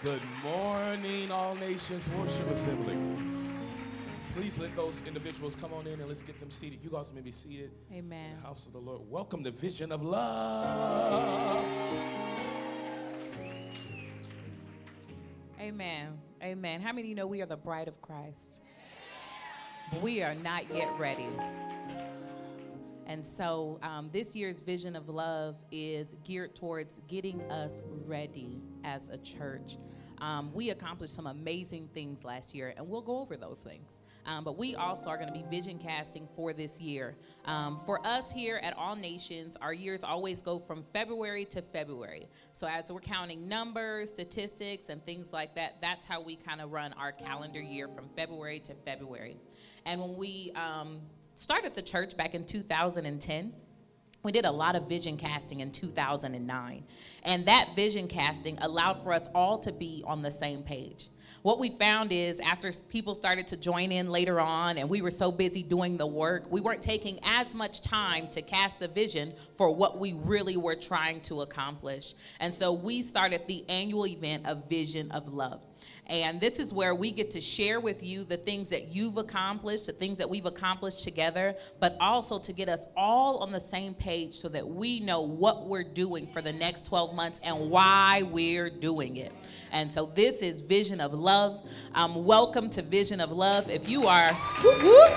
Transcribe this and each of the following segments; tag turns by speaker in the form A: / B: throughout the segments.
A: Good morning, All Nations Worship Assembly. Please let those individuals come on in and let's get them seated. You guys may be seated.
B: Amen.
A: In the house of the Lord. Welcome to Vision of Love.
B: Amen. Amen. How many of you know we are the bride of Christ? We are not yet ready. And so um, this year's Vision of Love is geared towards getting us ready as a church. Um, we accomplished some amazing things last year, and we'll go over those things. Um, but we also are going to be vision casting for this year. Um, for us here at All Nations, our years always go from February to February. So as we're counting numbers, statistics, and things like that, that's how we kind of run our calendar year from February to February. And when we um, started the church back in 2010, we did a lot of vision casting in 2009. And that vision casting allowed for us all to be on the same page. What we found is after people started to join in later on and we were so busy doing the work, we weren't taking as much time to cast a vision for what we really were trying to accomplish. And so we started the annual event of Vision of Love. And this is where we get to share with you the things that you've accomplished, the things that we've accomplished together, but also to get us all on the same page so that we know what we're doing for the next 12 months and why we're doing it. And so this is Vision of Love. Um, welcome to Vision of Love. If you are, whoop, whoop,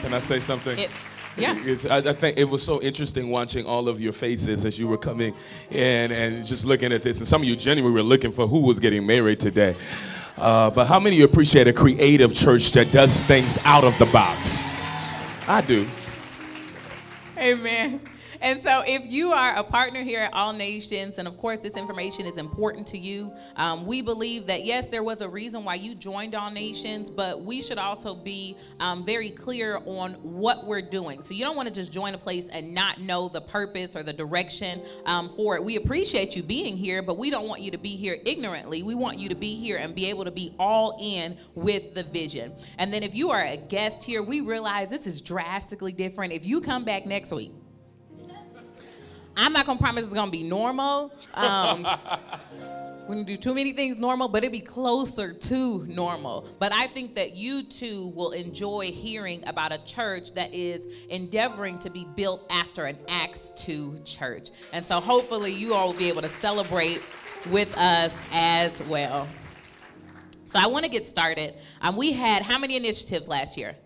A: Can I say something?
B: it, yeah.
A: It's, I, I think it was so interesting watching all of your faces as you were coming in and just looking at this. And some of you genuinely were looking for who was getting married today. Uh, but how many of you appreciate a creative church that does things out of the box? I do.
B: Amen. And so, if you are a partner here at All Nations, and of course, this information is important to you, um, we believe that yes, there was a reason why you joined All Nations, but we should also be um, very clear on what we're doing. So, you don't want to just join a place and not know the purpose or the direction um, for it. We appreciate you being here, but we don't want you to be here ignorantly. We want you to be here and be able to be all in with the vision. And then, if you are a guest here, we realize this is drastically different. If you come back next week, I'm not gonna promise it's gonna be normal. Um, we don't do too many things normal, but it'd be closer to normal. But I think that you too will enjoy hearing about a church that is endeavoring to be built after an Acts 2 church. And so hopefully you all will be able to celebrate with us as well. So I want to get started. Um, we had how many initiatives last year?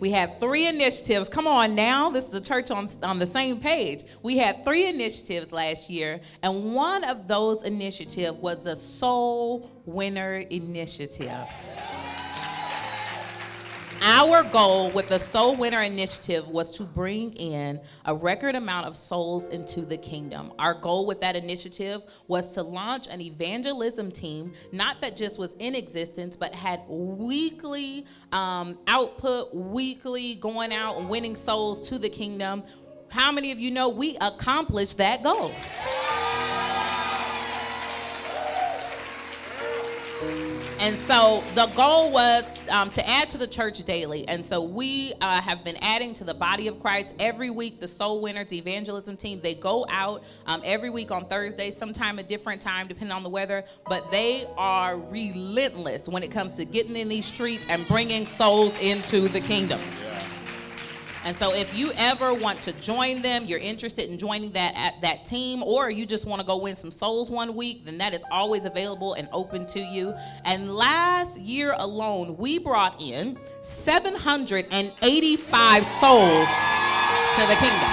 B: We had three initiatives. Come on now, this is a church on, on the same page. We had three initiatives last year, and one of those initiatives was the Soul Winner Initiative. Our goal with the Soul Winner Initiative was to bring in a record amount of souls into the kingdom. Our goal with that initiative was to launch an evangelism team, not that just was in existence, but had weekly um, output, weekly going out and winning souls to the kingdom. How many of you know we accomplished that goal? And so the goal was um, to add to the church daily. And so we uh, have been adding to the body of Christ every week. The Soul Winners evangelism team, they go out um, every week on Thursday, sometime a different time, depending on the weather. But they are relentless when it comes to getting in these streets and bringing souls into the kingdom. And so if you ever want to join them, you're interested in joining that at that team, or you just want to go win some souls one week, then that is always available and open to you. And last year alone, we brought in 785 souls to the kingdom.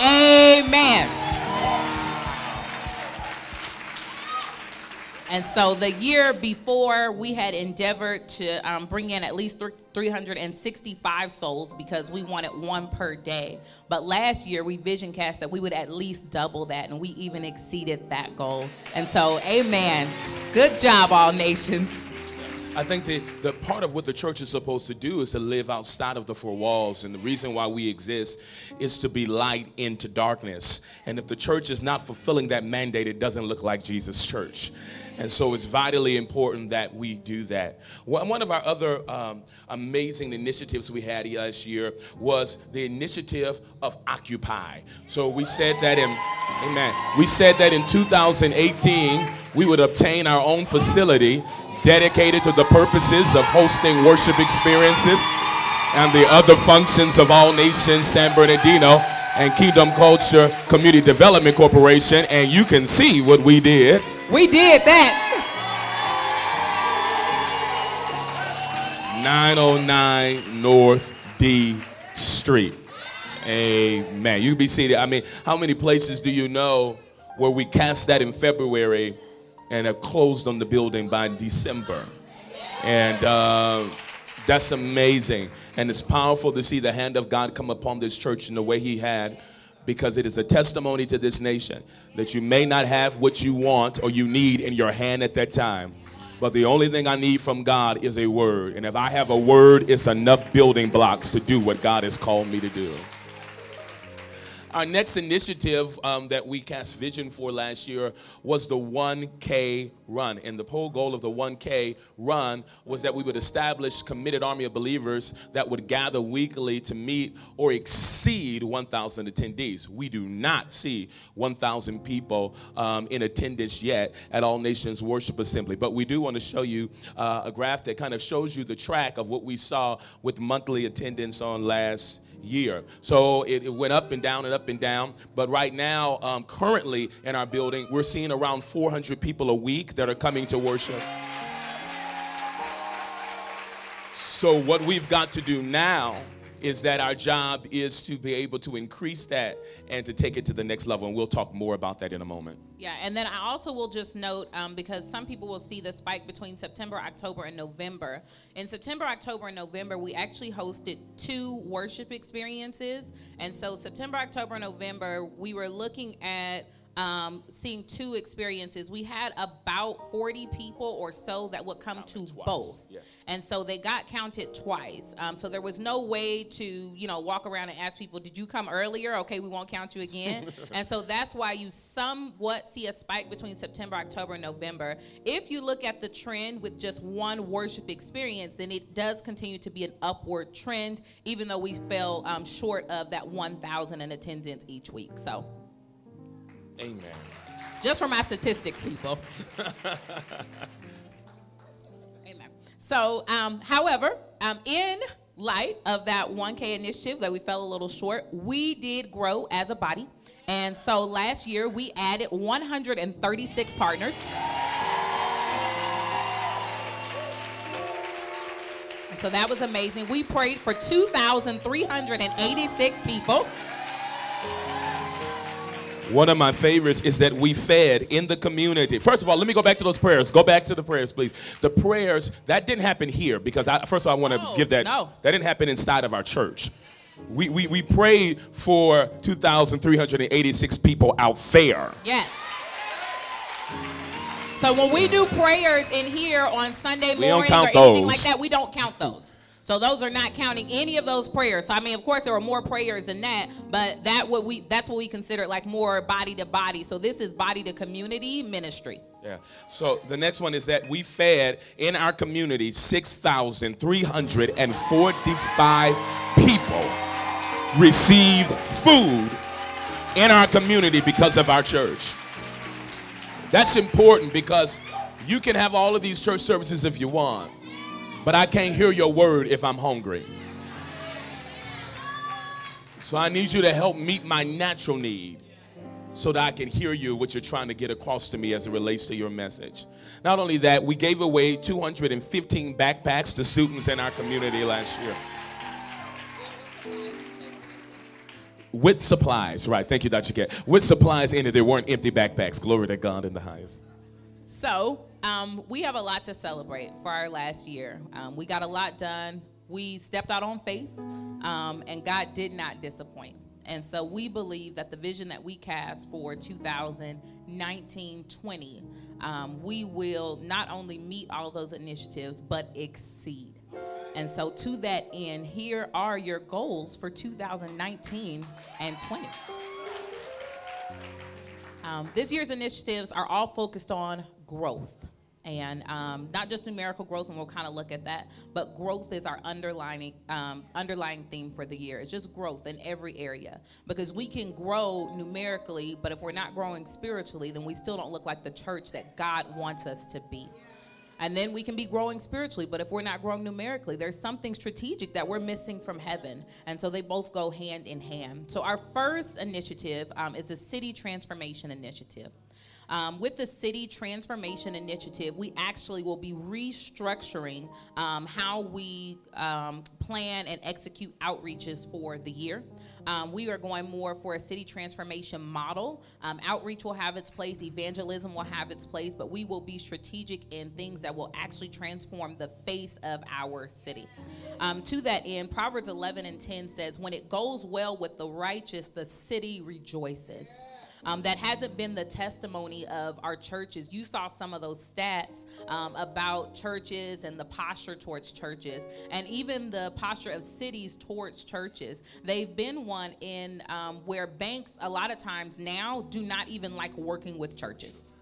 B: Amen. And so the year before, we had endeavored to um, bring in at least 365 souls because we wanted one per day. But last year, we vision cast that we would at least double that, and we even exceeded that goal. And so, amen. Good job, all nations.
A: I think the, the part of what the church is supposed to do is to live outside of the four walls. And the reason why we exist is to be light into darkness. And if the church is not fulfilling that mandate, it doesn't look like Jesus' church. And so it's vitally important that we do that. One of our other um, amazing initiatives we had last year was the initiative of Occupy. So we said that in, amen, we said that in 2018 we would obtain our own facility dedicated to the purposes of hosting worship experiences and the other functions of All Nations San Bernardino and Kingdom Culture Community Development Corporation. And you can see what we did.
B: We did that.
A: 909 North D Street. Amen. You can be seated. I mean, how many places do you know where we cast that in February and have closed on the building by December? And uh, that's amazing. And it's powerful to see the hand of God come upon this church in the way He had because it is a testimony to this nation that you may not have what you want or you need in your hand at that time. But the only thing I need from God is a word. And if I have a word, it's enough building blocks to do what God has called me to do. Our next initiative um, that we cast vision for last year was the 1K run. And the whole goal of the 1K run was that we would establish committed army of believers that would gather weekly to meet or exceed 1,000 attendees. We do not see 1,000 people um, in attendance yet at All Nations Worship Assembly, but we do want to show you uh, a graph that kind of shows you the track of what we saw with monthly attendance on last year. So it, it, went up and down and up and down. But right now, um, currently in our building, we're seeing around 400 people a week that are coming to worship. So what we've got to do now is that our job is to be able to increase that and to take it to the next level. And we'll talk more about that in a moment.
B: Yeah, and then I also will just note um, because some people will see the spike between September, October, and November. In September, October, and November, we actually hosted two worship experiences. And so, September, October, November, we were looking at um, seeing two experiences. We had about 40 people or so that would come to twice. both. Yes. And so they got counted twice. Um, so there was no way to, you know, walk around and ask people, did you come earlier? Okay, we won't count you again. and so that's why you somewhat see a spike between September, October, and November. If you look at the trend with just one worship experience, then it does continue to be an upward trend, even though we fell um, short of that 1,000 in attendance each week. So.
A: Amen.
B: Just for my statistics, people. Amen. So, um, however, um, in light of that 1K initiative that we fell a little short, we did grow as a body. And so last year we added 136 partners. so that was amazing. We prayed for 2,386 people.
A: One of my favorites is that we fed in the community. First of all, let me go back to those prayers. Go back to the prayers, please. The prayers, that didn't happen here because I, first of all, I want to no, give that. No. That didn't happen inside of our church. We, we, we prayed for 2,386 people out there.
B: Yes. So when we do prayers in here on Sunday morning or anything those. like that, we don't count those. So those are not counting any of those prayers. So I mean, of course, there are more prayers than that, but that what we that's what we consider like more body to body. So this is body to community ministry.
A: Yeah. So the next one is that we fed in our community 6,345 people received food in our community because of our church. That's important because you can have all of these church services if you want. But I can't hear your word if I'm hungry. So I need you to help meet my natural need so that I can hear you what you're trying to get across to me as it relates to your message. Not only that, we gave away 215 backpacks to students in our community last year. With supplies, right? Thank you, Dr. Cat. With supplies in it, there weren't empty backpacks. Glory to God in the highest.
B: So, um, we have a lot to celebrate for our last year. Um, we got a lot done. We stepped out on faith, um, and God did not disappoint. And so we believe that the vision that we cast for 2019 20, um, we will not only meet all those initiatives, but exceed. And so, to that end, here are your goals for 2019 and 20. Um, this year's initiatives are all focused on growth. and um, not just numerical growth, and we'll kind of look at that, but growth is our underlying um, underlying theme for the year. It's just growth in every area because we can grow numerically, but if we're not growing spiritually, then we still don't look like the church that God wants us to be. And then we can be growing spiritually, but if we're not growing numerically, there's something strategic that we're missing from heaven. And so they both go hand in hand. So our first initiative um, is a city transformation initiative. Um, with the City Transformation Initiative, we actually will be restructuring um, how we um, plan and execute outreaches for the year. Um, we are going more for a city transformation model. Um, outreach will have its place, evangelism will have its place, but we will be strategic in things that will actually transform the face of our city. Um, to that end, Proverbs 11 and 10 says, When it goes well with the righteous, the city rejoices. Um, that hasn't been the testimony of our churches. You saw some of those stats um, about churches and the posture towards churches, and even the posture of cities towards churches. They've been one in um, where banks, a lot of times now, do not even like working with churches.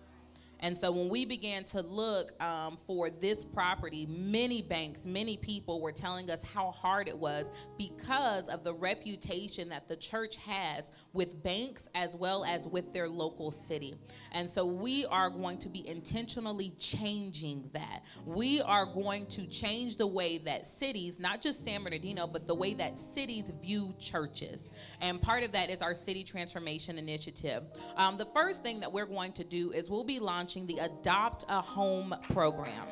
B: And so when we began to look um, for this property, many banks, many people were telling us how hard it was because of the reputation that the church has with banks as well as with their local city. And so we are going to be intentionally changing that. We are going to change the way that cities, not just San Bernardino, but the way that cities view churches. And part of that is our City Transformation Initiative. Um, the first thing that we're going to do is we'll be launching launching the Adopt a Home program.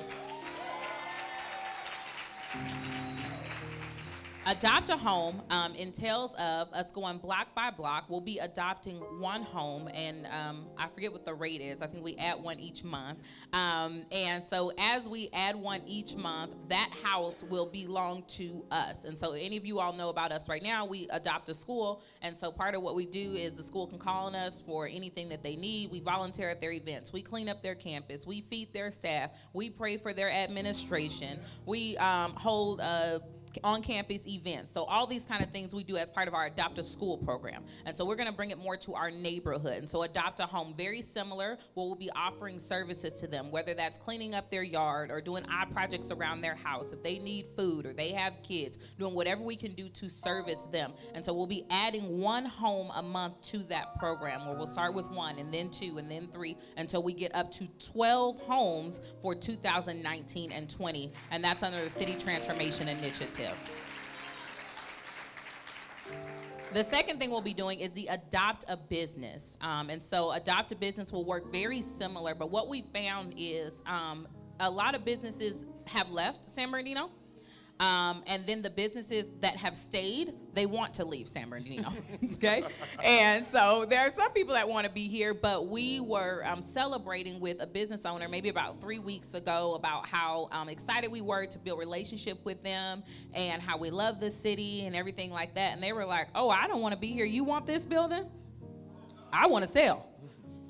B: Adopt a home um, entails of us going block by block. We'll be adopting one home, and um, I forget what the rate is. I think we add one each month. Um, and so as we add one each month, that house will belong to us. And so any of you all know about us right now, we adopt a school. And so part of what we do is the school can call on us for anything that they need. We volunteer at their events. We clean up their campus. We feed their staff. We pray for their administration. We um, hold a on campus events. So, all these kind of things we do as part of our Adopt a School program. And so, we're going to bring it more to our neighborhood. And so, Adopt a Home, very similar, where we'll be offering services to them, whether that's cleaning up their yard or doing odd projects around their house, if they need food or they have kids, doing whatever we can do to service them. And so, we'll be adding one home a month to that program where we'll start with one and then two and then three until we get up to 12 homes for 2019 and 20. And that's under the City Transformation Initiative. The second thing we'll be doing is the adopt a business. Um, and so, adopt a business will work very similar, but what we found is um, a lot of businesses have left San Bernardino. Um, and then the businesses that have stayed, they want to leave San Bernardino. okay? And so there are some people that want to be here, but we were um, celebrating with a business owner maybe about three weeks ago about how um, excited we were to build relationship with them and how we love the city and everything like that. And they were like, oh, I don't want to be here. You want this building? I want to sell.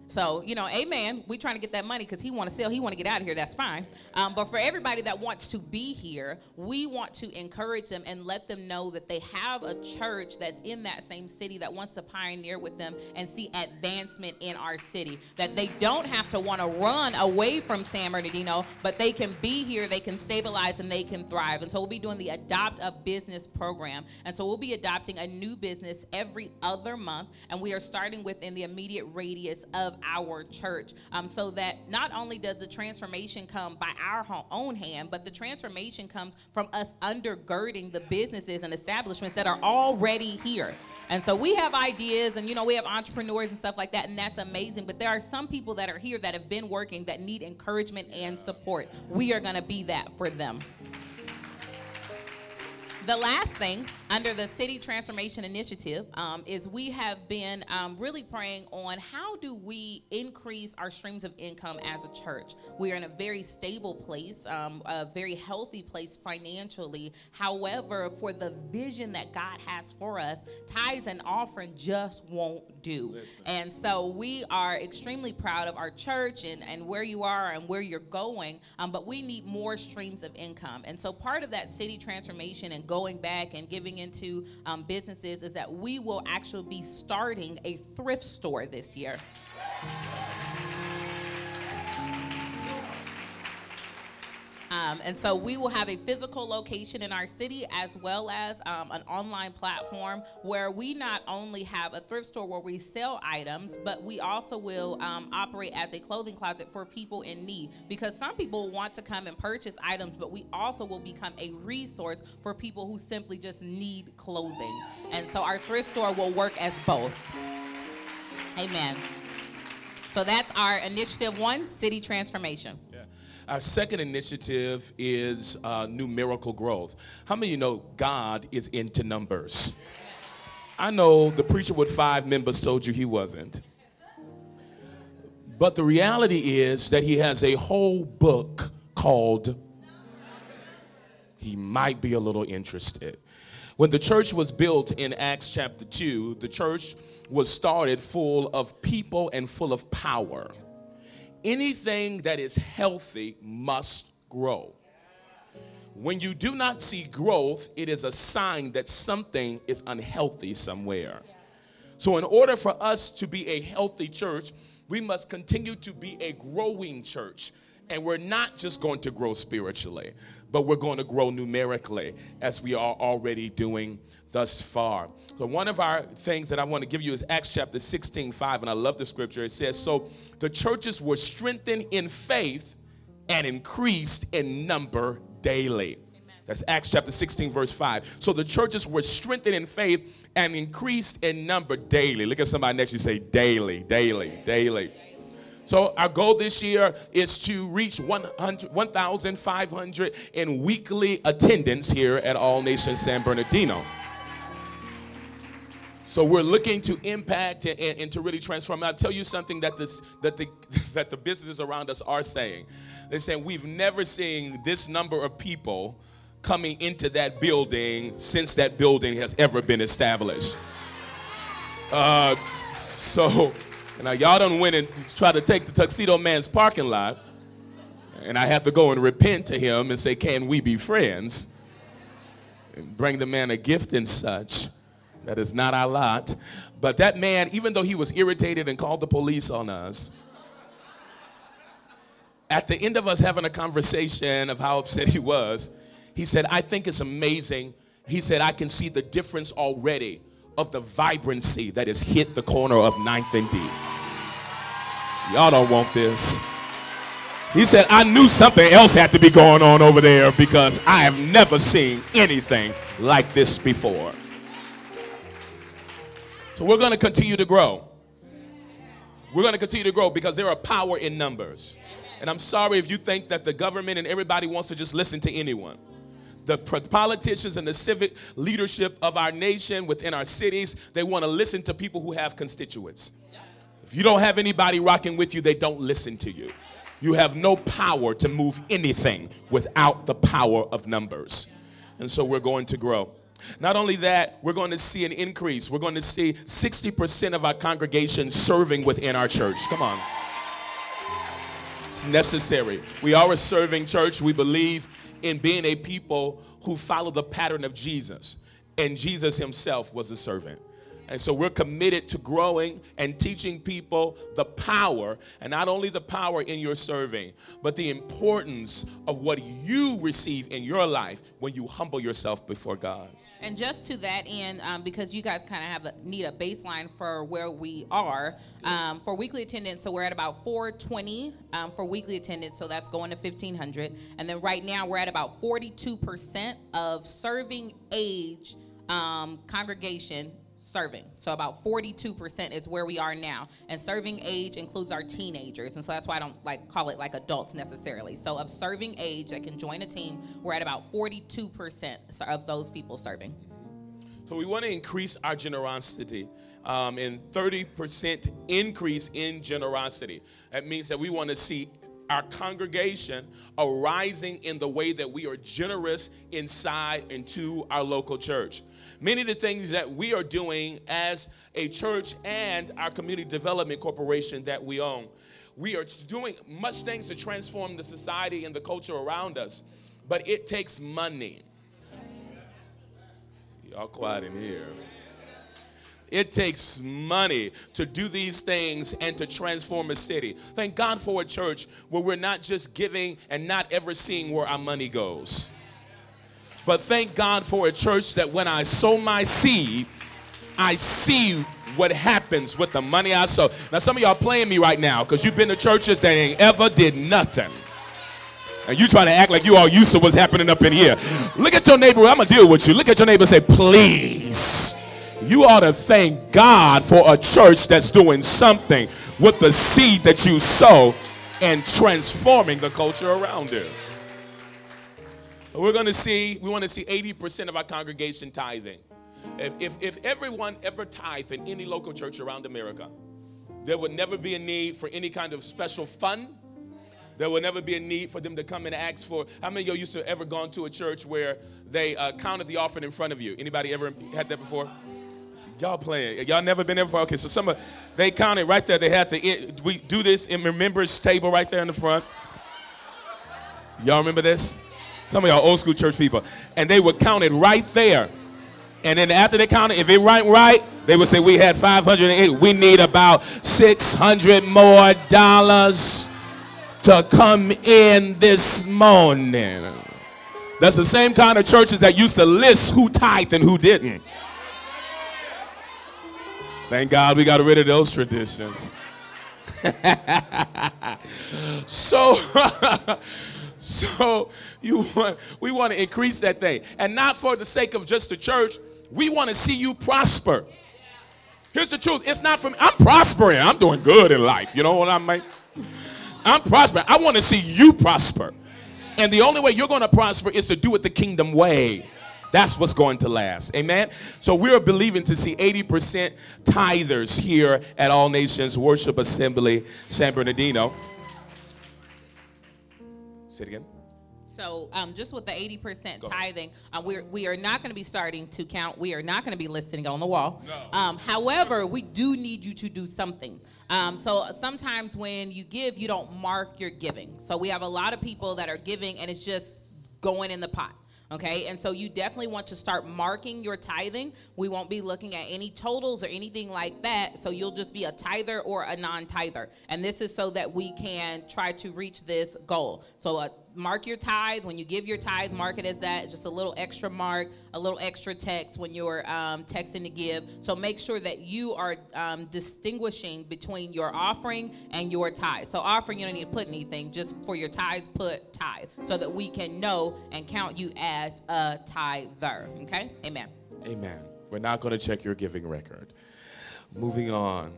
B: So, you know, amen. We trying to get that money because he want to sell. He want to get out of here. That's fine. Um, but for everybody that wants to be here, we want to encourage them and let them know that they have a church that's in that same city that wants to pioneer with them and see advancement in our city. That they don't have to want to run away from San Bernardino, but they can be here, they can stabilize, and they can thrive. And so we'll be doing the Adopt a Business program. And so we'll be adopting a new business every other month. And we are starting within the immediate radius of our church um, so that not only does the transformation come by our own hand, but the transformation comes from us undergirding the businesses and establishments that are already here. And so we have ideas and, you know, we have entrepreneurs and stuff like that, and that's amazing. But there are some people that are here that have been working that need encouragement and support. We are going to be that for them. The last thing under the City Transformation Initiative um, is we have been um, really praying on how do we increase our streams of income as a church. We are in a very stable place, um, a very healthy place financially. However, for the vision that God has for us, tithes and offering just won't do. Listen. And so we are extremely proud of our church and, and where you are and where you're going, um, but we need more streams of income. And so part of that city transformation and going back and giving into um, businesses is that we will actually be starting a thrift store this year. Um, and so we will have a physical location in our city as well as um, an online platform where we not only have a thrift store where we sell items, but we also will um, operate as a clothing closet for people in need. Because some people want to come and purchase items, but we also will become a resource for people who simply just need clothing. And so our thrift store will work as both. Amen. So that's our initiative one, city transformation.
A: Our second initiative is uh, numerical growth. How many of you know God is into numbers? I know the preacher with five members told you he wasn't. But the reality is that he has a whole book called He Might Be a Little Interested. When the church was built in Acts chapter 2, the church was started full of people and full of power. Anything that is healthy must grow. When you do not see growth, it is a sign that something is unhealthy somewhere. So, in order for us to be a healthy church, we must continue to be a growing church. And we're not just going to grow spiritually, but we're going to grow numerically as we are already doing thus far. So, one of our things that I want to give you is Acts chapter 16, 5. And I love the scripture. It says, So the churches were strengthened in faith and increased in number daily. That's Acts chapter 16, verse 5. So the churches were strengthened in faith and increased in number daily. Look at somebody next to you say, daily, daily, daily. So our goal this year is to reach 1,500 in weekly attendance here at All Nations San Bernardino. So we're looking to impact and, and, to really transform. I'll tell you something that this that the that the businesses around us are saying. They're saying we've never seen this number of people coming into that building since that building has ever been established. Uh, so now y'all don't win and try to take the tuxedo man's parking lot, and I have to go and repent to him and say, "Can we be friends?" And bring the man a gift and such. That is not our lot. But that man, even though he was irritated and called the police on us, at the end of us having a conversation of how upset he was, he said, I think it's amazing. He said, I can see the difference already of the vibrancy that has hit the corner of 9th and D. Y'all don't want this. He said, I knew something else had to be going on over there because I have never seen anything like this before. So we're going to continue to grow. We're going to continue to grow because there are power in numbers. And I'm sorry if you think that the government and everybody wants to just listen to anyone. The politicians and the civic leadership of our nation within our cities, they want to listen to people who have constituents. If you don't have anybody rocking with you, they don't listen to you. You have no power to move anything without the power of numbers. And so we're going to grow. Not only that, we're going to see an increase. We're going to see 60% of our congregation serving within our church. Come on. It's necessary. We are a serving church. We believe in being a people who follow the pattern of Jesus. And Jesus himself was a servant. And so we're committed to growing and teaching people the power, and not only the power in your serving, but the importance of what you receive in your life when you humble yourself before God.
B: And just to that end, um, because you guys kind of have a, need a baseline for where we are um, for weekly attendance. So we're at about 420 um, for weekly attendance. So that's going to 1500. And then right now we're at about 42% of serving age um, congregation serving. So about 42% is where we are now. And serving age includes our teenagers. And so that's why I don't like call it like adults necessarily. So of serving age that can join a team, we're at about 42% of those people serving.
A: So we want to increase our generosity. Um, and 30% increase in generosity. That means that we want to see our congregation arising in the way that we are generous inside and to our local church. Many of the things that we are doing as a church and our community development corporation that we own, we are doing much things to transform the society and the culture around us, but it takes money. Y'all quiet in here. It takes money to do these things and to transform a city. Thank God for a church where we're not just giving and not ever seeing where our money goes. But thank God for a church that when I sow my seed, I see what happens with the money I sow. Now, some of y'all playing me right now because you've been to churches that ain't ever did nothing. And you trying to act like you all used to what's happening up in here. Look at your neighbor. I'm going to deal with you. Look at your neighbor say, please. You ought to thank God for a church that's doing something with the seed that you sow and transforming the culture around it. We're going to see, we want to see 80% of our congregation tithing. If, if, if everyone ever tithed in any local church around America, there would never be a need for any kind of special fund there will never be a need for them to come and ask for. How many of you used to ever gone to a church where they uh, counted the offering in front of you? Anybody ever had that before? Y'all playing? Y'all never been there before? Okay, so some of they counted right there. They had to we do this in remembrance table right there in the front. Y'all remember this? Some of y'all old school church people, and they would count it right there. And then after they counted, if it went right, they would say we had 508. We need about 600 more dollars to come in this morning. That's the same kind of churches that used to list who tithed and who didn't. Thank God we got rid of those traditions. so, so you want, we want to increase that thing, and not for the sake of just the church. We want to see you prosper. Here's the truth: it's not from I'm prospering. I'm doing good in life. You know what I mean? I'm prospering. I want to see you prosper. And the only way you're going to prosper is to do it the kingdom way. That's what's going to last. Amen. So we're believing to see 80% tithers here at All Nations Worship Assembly San Bernardino. Say it again.
B: So um, just with the 80% tithing, uh, we're, we are not going to be starting to count. We are not going to be listing on the wall. No. Um, however, we do need you to do something. Um, so sometimes when you give, you don't mark your giving. So we have a lot of people that are giving and it's just going in the pot. Okay, and so you definitely want to start marking your tithing. We won't be looking at any totals or anything like that. So you'll just be a tither or a non tither. And this is so that we can try to reach this goal. So a mark your tithe. When you give your tithe, mark it as that. It's just a little extra mark, a little extra text when you're um, texting to give. So make sure that you are um, distinguishing between your offering and your tithe. So offering, you don't need to put anything. Just for your tithes, put tithe so that we can know and count you as a tither. Okay? Amen.
A: Amen. We're not going to check your giving record. Moving on.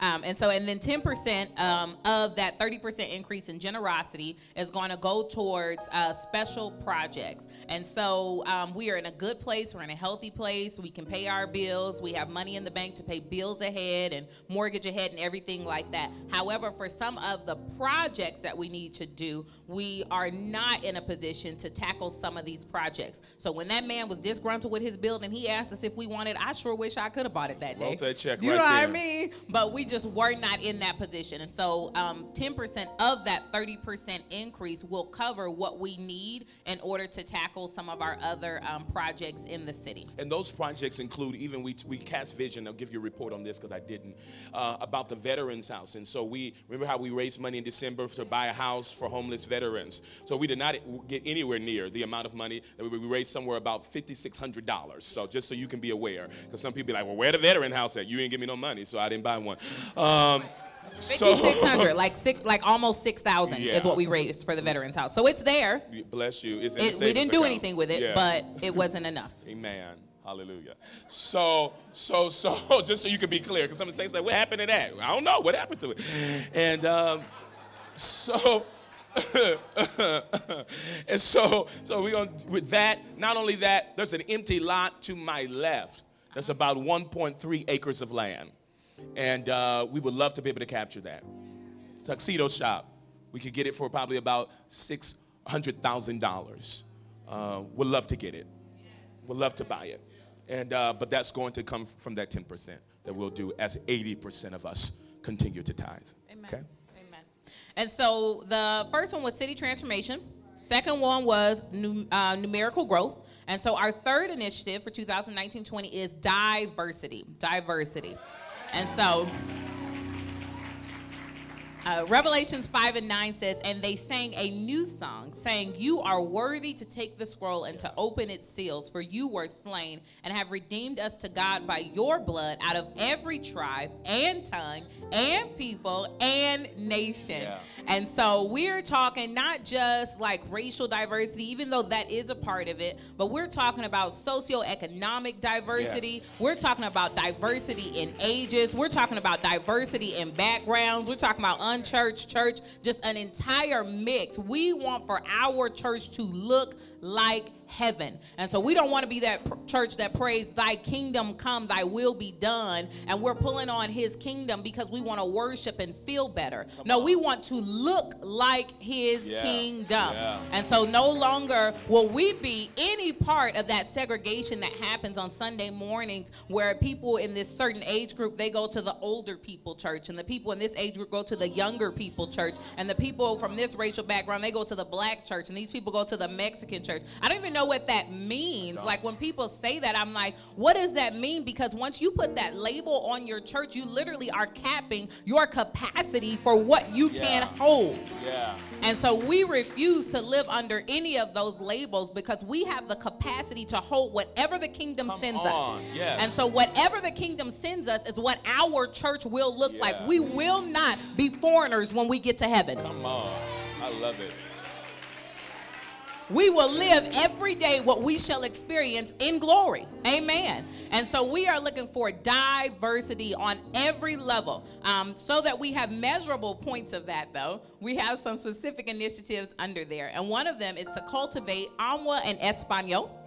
B: Um, and so, and then 10% um, of that 30% increase in generosity is going to go towards uh, special projects. And so, um, we are in a good place. We're in a healthy place. We can pay our bills. We have money in the bank to pay bills ahead and mortgage ahead and everything like that. However, for some of the projects that we need to do, we are not in a position to tackle some of these projects. So, when that man was disgruntled with his building, he asked us if we wanted. I sure wish I could have bought it that day.
A: Wrote that check
B: you
A: right
B: know
A: there.
B: what I mean? But we just were not in that position. And so um, 10% of that 30% increase will cover what we need in order to tackle some of our other um, projects in the city.
A: And those projects include even we, we cast vision. I'll give you a report on this because I didn't uh, about the Veterans House. And so we remember how we raised money in December to buy a house for homeless veterans. So we did not get anywhere near the amount of money that we, raised somewhere about $5,600. So just so you can be aware, because some people be like, well, where the veteran house at? You ain't give me no money, so I didn't buy one. Um,
B: so, 5600 like six like almost 6000 yeah. is what we raised for the veterans house. So it's there.
A: Bless you. It's
B: it, we didn't do anything with it yeah. but it wasn't enough.
A: Amen. Hallelujah. So so so just so you can be clear because some say like what happened to that? I don't know. What happened to it? And um, so and so so we're on with that not only that there's an empty lot to my left that's about 1.3 acres of land and uh, we would love to be able to capture that. Tuxedo shop, we could get it for probably about $600,000. Uh, would love to get it. We'd love to buy it. And, uh, but that's going to come from that 10% that we'll do as 80% of us continue to tithe.
B: Amen. Okay? Amen. And so the first one was city transformation. Second one was uh, numerical growth. And so our third initiative for 2019-20 is diversity. Diversity. And so uh, Revelations 5 and 9 says, And they sang a new song, saying, You are worthy to take the scroll and to open its seals, for you were slain and have redeemed us to God by your blood out of every tribe and tongue and people and nation. Yeah. And so we're talking not just like racial diversity, even though that is a part of it, but we're talking about socioeconomic diversity. Yes. We're talking about diversity in ages. We're talking about diversity in backgrounds. We're talking about unchurched church, just an entire mix. We want for our church to look like heaven. And so we don't want to be that pr- church that prays, Thy kingdom come, Thy will be done. And we're pulling on His kingdom because we want to worship and feel better. Come no, on. we want to look like His yeah. kingdom. Yeah. And so no longer will we be any part of that segregation that happens on Sunday mornings where people in this certain age group they go to the older people church and the people in this age group go to the younger people church and the people from this racial background they go to the black church and these people go to the Mexican church. I don't even know what that means. Like when people say that, I'm like, what does that mean? Because once you put that label on your church, you literally are capping your capacity for what you yeah. can hold. Yeah. And so we refuse to live under any of those labels because we have the capacity to hold whatever the kingdom Come sends on. us. Yes. And so whatever the kingdom sends us is what our church will look yeah. like. We will not be foreigners when we get to heaven.
A: Come on. I love it.
B: We will live every day what we shall experience in glory. Amen. And so we are looking for diversity on every level. Um, so that we have measurable points of that, though, we have some specific initiatives under there. And one of them is to cultivate Agua and Espanol.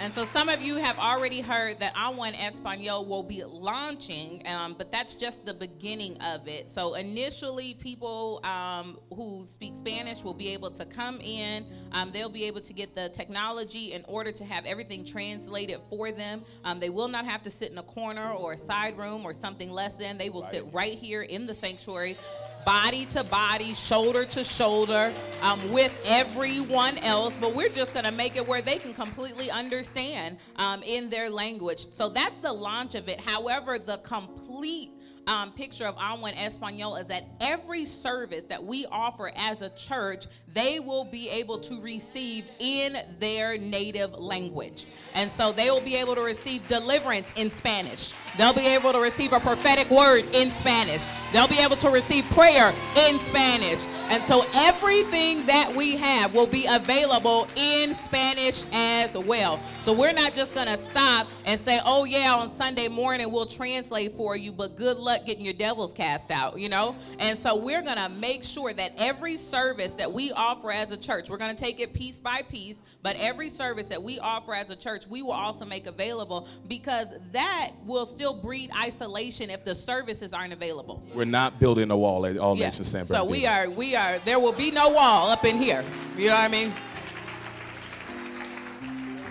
B: And so some of you have already heard that I en Espanol will be launching, um, but that's just the beginning of it. So initially, people um, who speak Spanish will be able to come in. Um, they'll be able to get the technology in order to have everything translated for them. Um, they will not have to sit in a corner or a side room or something less than. They will sit right here in the sanctuary body to body, shoulder to shoulder um, with everyone else, but we're just going to make it where they can completely understand um, in their language. So that's the launch of it. However, the complete um, picture of Agua en Espanol is that every service that we offer as a church, they will be able to receive in their native language. And so they will be able to receive deliverance in Spanish. They'll be able to receive a prophetic word in Spanish. They'll be able to receive prayer in Spanish. And so everything that we have will be available in Spanish as well. So we're not just going to stop and say, oh, yeah, on Sunday morning we'll translate for you, but good luck getting your devils cast out, you know? And so we're going to make sure that every service that we offer as a church, we're going to take it piece by piece, but every service that we offer as a church, we will also make available because that will still breed isolation if the services aren't available.
A: We're not building a wall at All yeah. Nations San
B: So we are, we are, there will be no wall up in here. You know what I mean?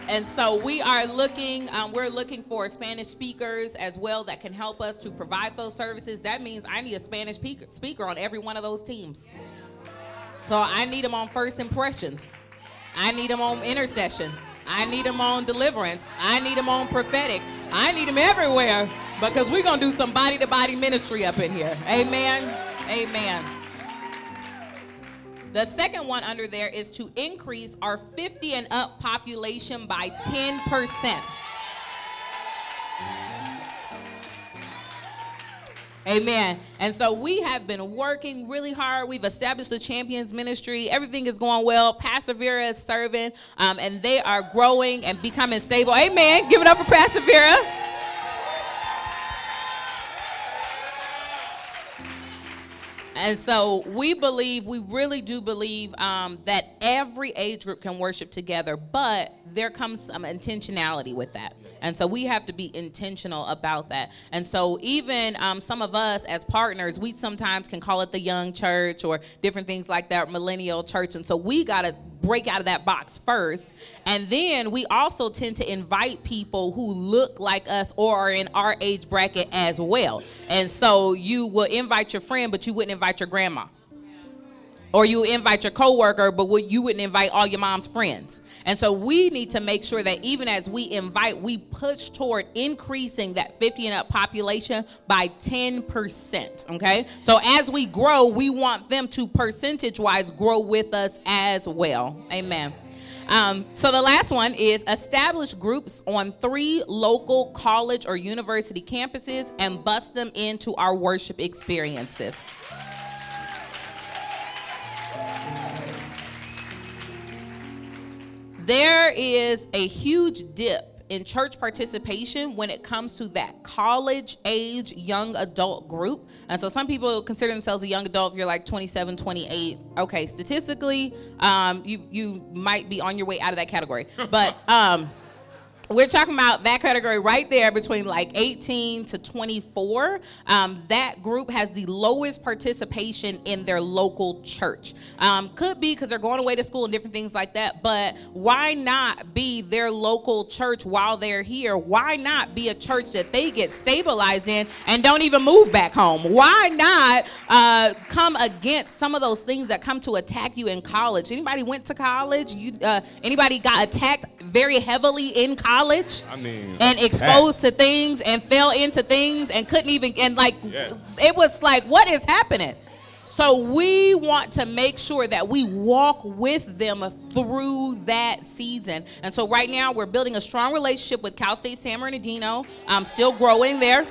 B: And so we are looking, um, we're looking for Spanish speakers as well that can help us to provide those services. That means I need a Spanish speaker on every one of those teams. So I need them on first impressions. I need them on intercession. I need them on deliverance. I need them on prophetic. I need them everywhere because we're going to do some body to body ministry up in here. Amen. Amen. The second one under there is to increase our 50 and up population by 10%. Amen. And so we have been working really hard. We've established the champions ministry. Everything is going well. Pastor Vera is serving, um, and they are growing and becoming stable. Amen. Give it up for Pastor Vera. And so we believe, we really do believe um, that every age group can worship together, but there comes some intentionality with that. And so we have to be intentional about that. And so even um, some of us as partners, we sometimes can call it the young church or different things like that, millennial church. And so we got to break out of that box first. And then we also tend to invite people who look like us or are in our age bracket as well. And so you will invite your friend, but you wouldn't invite your grandma or you invite your coworker, but you wouldn't invite all your mom's friends. And so we need to make sure that even as we invite, we push toward increasing that 50 and up population by 10%. Okay. So as we grow, we want them to percentage wise grow with us as well. Amen. Um, so the last one is establish groups on three local college or university campuses and bust them into our worship experiences. There is a huge dip in church participation when it comes to that college age young adult group. And so some people consider themselves a young adult if you're like 27, 28. Okay, statistically, um, you, you might be on your way out of that category. But um, we're talking about that category right there between like 18 to 24. Um, that group has the lowest participation in their local church. Um, could be because they're going away to school and different things like that, but why not be their local church while they're here? Why not be a church that they get stabilized in and don't even move back home? Why not uh, come against some of those things that come to attack you in college? Anybody went to college? You uh, anybody got attacked very heavily in college?
A: I mean,
B: and exposed to things and fell into things and couldn't even and like
A: Yes.
B: it was like what is happening? So we want to make sure that we walk with them through that season. And so right now we're building a strong relationship with cal state san bernardino. I'm still growing there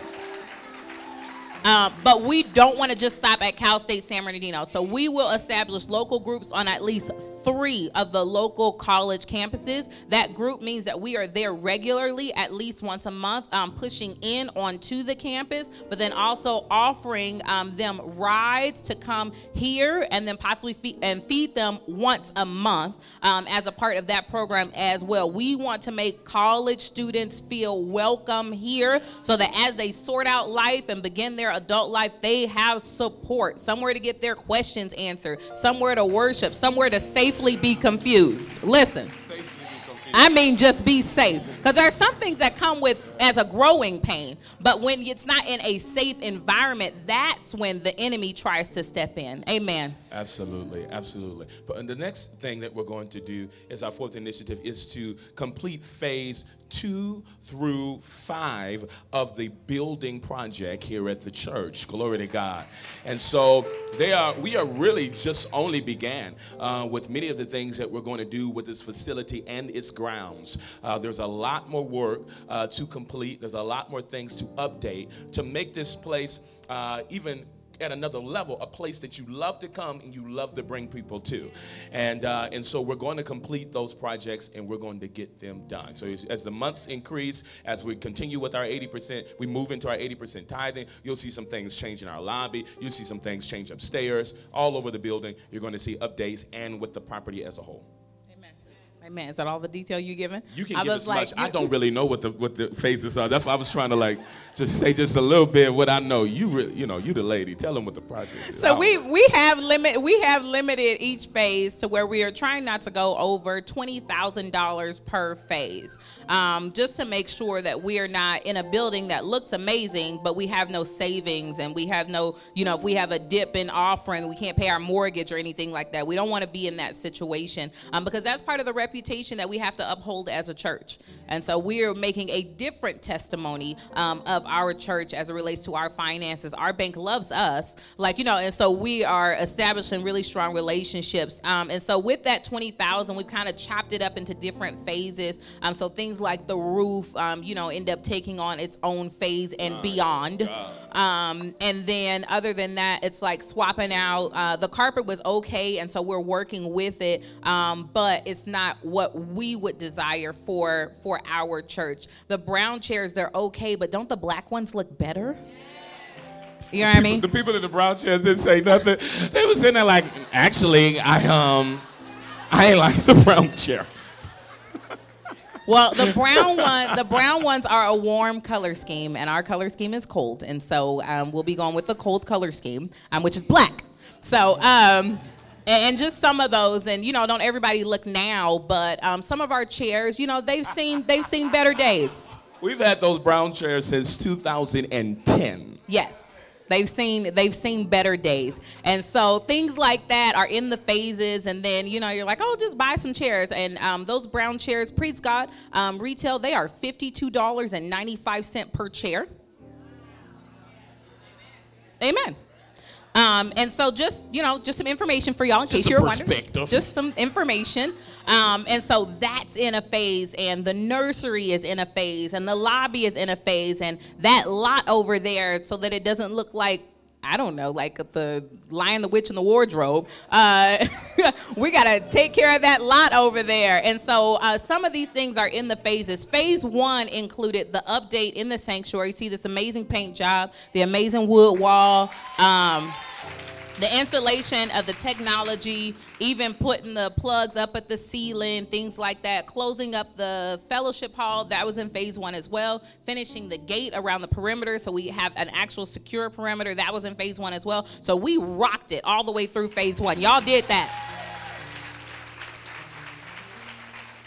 B: uh, but we don't want to just stop at Cal State San Bernardino. So we will establish local groups on at least three of the local college campuses. That group means that we are there regularly, at least once a month, um, pushing in onto the campus, but then also offering um, them rides to come here and then possibly feed, and feed them once a month um, as a part of that program as well. We want to make college students feel welcome here so that as they sort out life and begin their adult life, they have support, somewhere to get their questions answered, somewhere to worship, somewhere to safely be confused. Listen. I mean, just be safe. Because there are some things that come with as a growing pain, but when it's not in a safe environment, that's when the enemy tries to step in. Amen.
A: Absolutely, absolutely. But and the next thing that we're going to do is our fourth initiative is to complete phase two through five of the building project here at the church. Glory to God. And so they are. We are really just only began uh, with many of the things that we're going to do with this facility and its grounds. Uh, there's a lot more work uh, to complete. There's a lot more things to update to make this place uh, even at another level, a place that you love to come and you love to bring people to. And, uh, and so we're going to complete those projects and we're going to get them done. So as, as the months increase, as we continue with our 80%, we move into our 80% tithing, you'll see some things change in our lobby. You'll see some things change upstairs, all over the building. You're going to see updates and with the property as a whole.
B: Amen. Is that all the detail you given?
A: You can
B: I
A: give
B: was
A: as
B: like,
A: much. I don't really know what the what the phases are. That's why I was trying to like just say just a little bit what I know. You re, you know you the lady. Tell them what the project is.
B: So we
A: know.
B: we have limit we have limited each phase to where we are trying not to go over twenty thousand dollars per phase, um, just to make sure that we are not in a building that looks amazing, but we have no savings and we have no you know if we have a dip in offering, we can't pay our mortgage or anything like that. We don't want to be in that situation um, because that's part of the reputation that we have to uphold as a church. And so we are making a different testimony um, of our church as it relates to our finances. Our bank loves us, like you know, and so we are establishing really strong relationships. Um, and so with that twenty thousand, we've kind of chopped it up into different phases. Um, so things like the roof, um, you know, end up taking on its own phase and beyond. Um, and then other than that, it's like swapping out. Uh, the carpet was okay, and so we're working with it, um, but it's not what we would desire for for our church. The brown chairs, they're okay, but don't the black ones look better? You know what I mean?
A: The people in the brown chairs didn't say nothing. They was sitting there like, actually, I um, I ain't like the brown chair.
B: Well, the brown one, the brown ones are a warm color scheme, and our color scheme is cold, and so um, we'll be going with the cold color scheme, um, which is black. So, um, and just some of those, and you know, don't everybody look now, but um, some of our chairs, you know, they've seen they've seen better days.
A: We've had those brown chairs since 2010.
B: Yes. They've seen they've seen better days, and so things like that are in the phases. And then you know you're like, oh, just buy some chairs. And um, those brown chairs, praise God, um, retail they are fifty two dollars and ninety five cent per chair. Amen. Um, and so just, you know, just some information for y'all in
A: Just
B: case you're wondering. Just some information. Um, and so that's in a phase, and the nursery is in a phase, and the lobby is in a phase, and that lot over there, so that it doesn't look like I don't know, like the Lion, the Witch, and the Wardrobe. Uh, we got to take care of that lot over there. And so uh, some of these things are in the phases. Phase one included the update in the sanctuary. See this amazing paint job, the amazing wood wall. Um, the installation of the technology, even putting the plugs up at the ceiling, things like that, closing up the fellowship hall, that was in phase one as well, finishing the gate around the perimeter so we have an actual secure perimeter, that was in phase one as well. So we rocked it all the way through phase one. Y'all did that.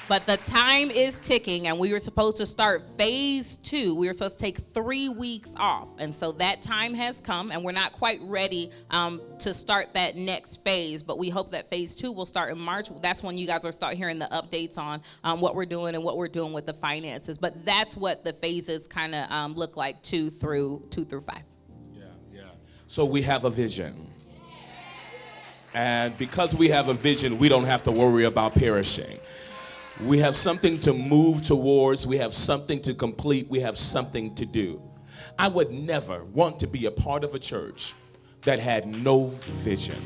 B: But the time is ticking, and we were supposed to start phase two. We were supposed to take three weeks off. And so that time has come, and we're not quite ready um, to start that next phase. But we hope that phase two will start in March. That's when you guys will start hearing the updates on um, what we're doing and what we're doing with the finances. But that's what the phases kind of um, look like two through two through five.
A: Yeah, yeah. So we have a vision. And because we have a vision, we don't have to worry about perishing. We have something to move towards, we have something to complete, we have something to do. I would never want to be a part of a church that had no vision.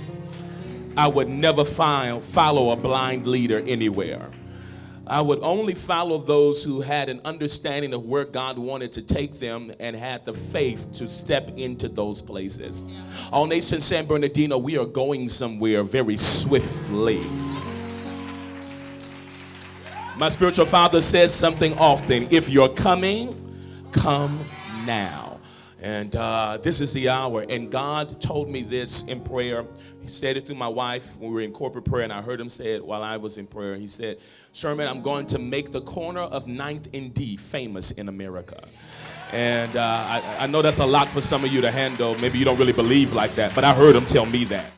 A: I would never find, follow a blind leader anywhere. I would only follow those who had an understanding of where God wanted to take them and had the faith to step into those places. All Nation San Bernardino, we are going somewhere very swiftly. My spiritual father says something often if you're coming, come now. And uh, this is the hour. And God told me this in prayer. He said it through my wife when we were in corporate prayer, and I heard him say it while I was in prayer. He said, Sherman, I'm going to make the corner of 9th and D famous in America. And uh, I, I know that's a lot for some of you to handle. Maybe you don't really believe like that, but I heard him tell me that.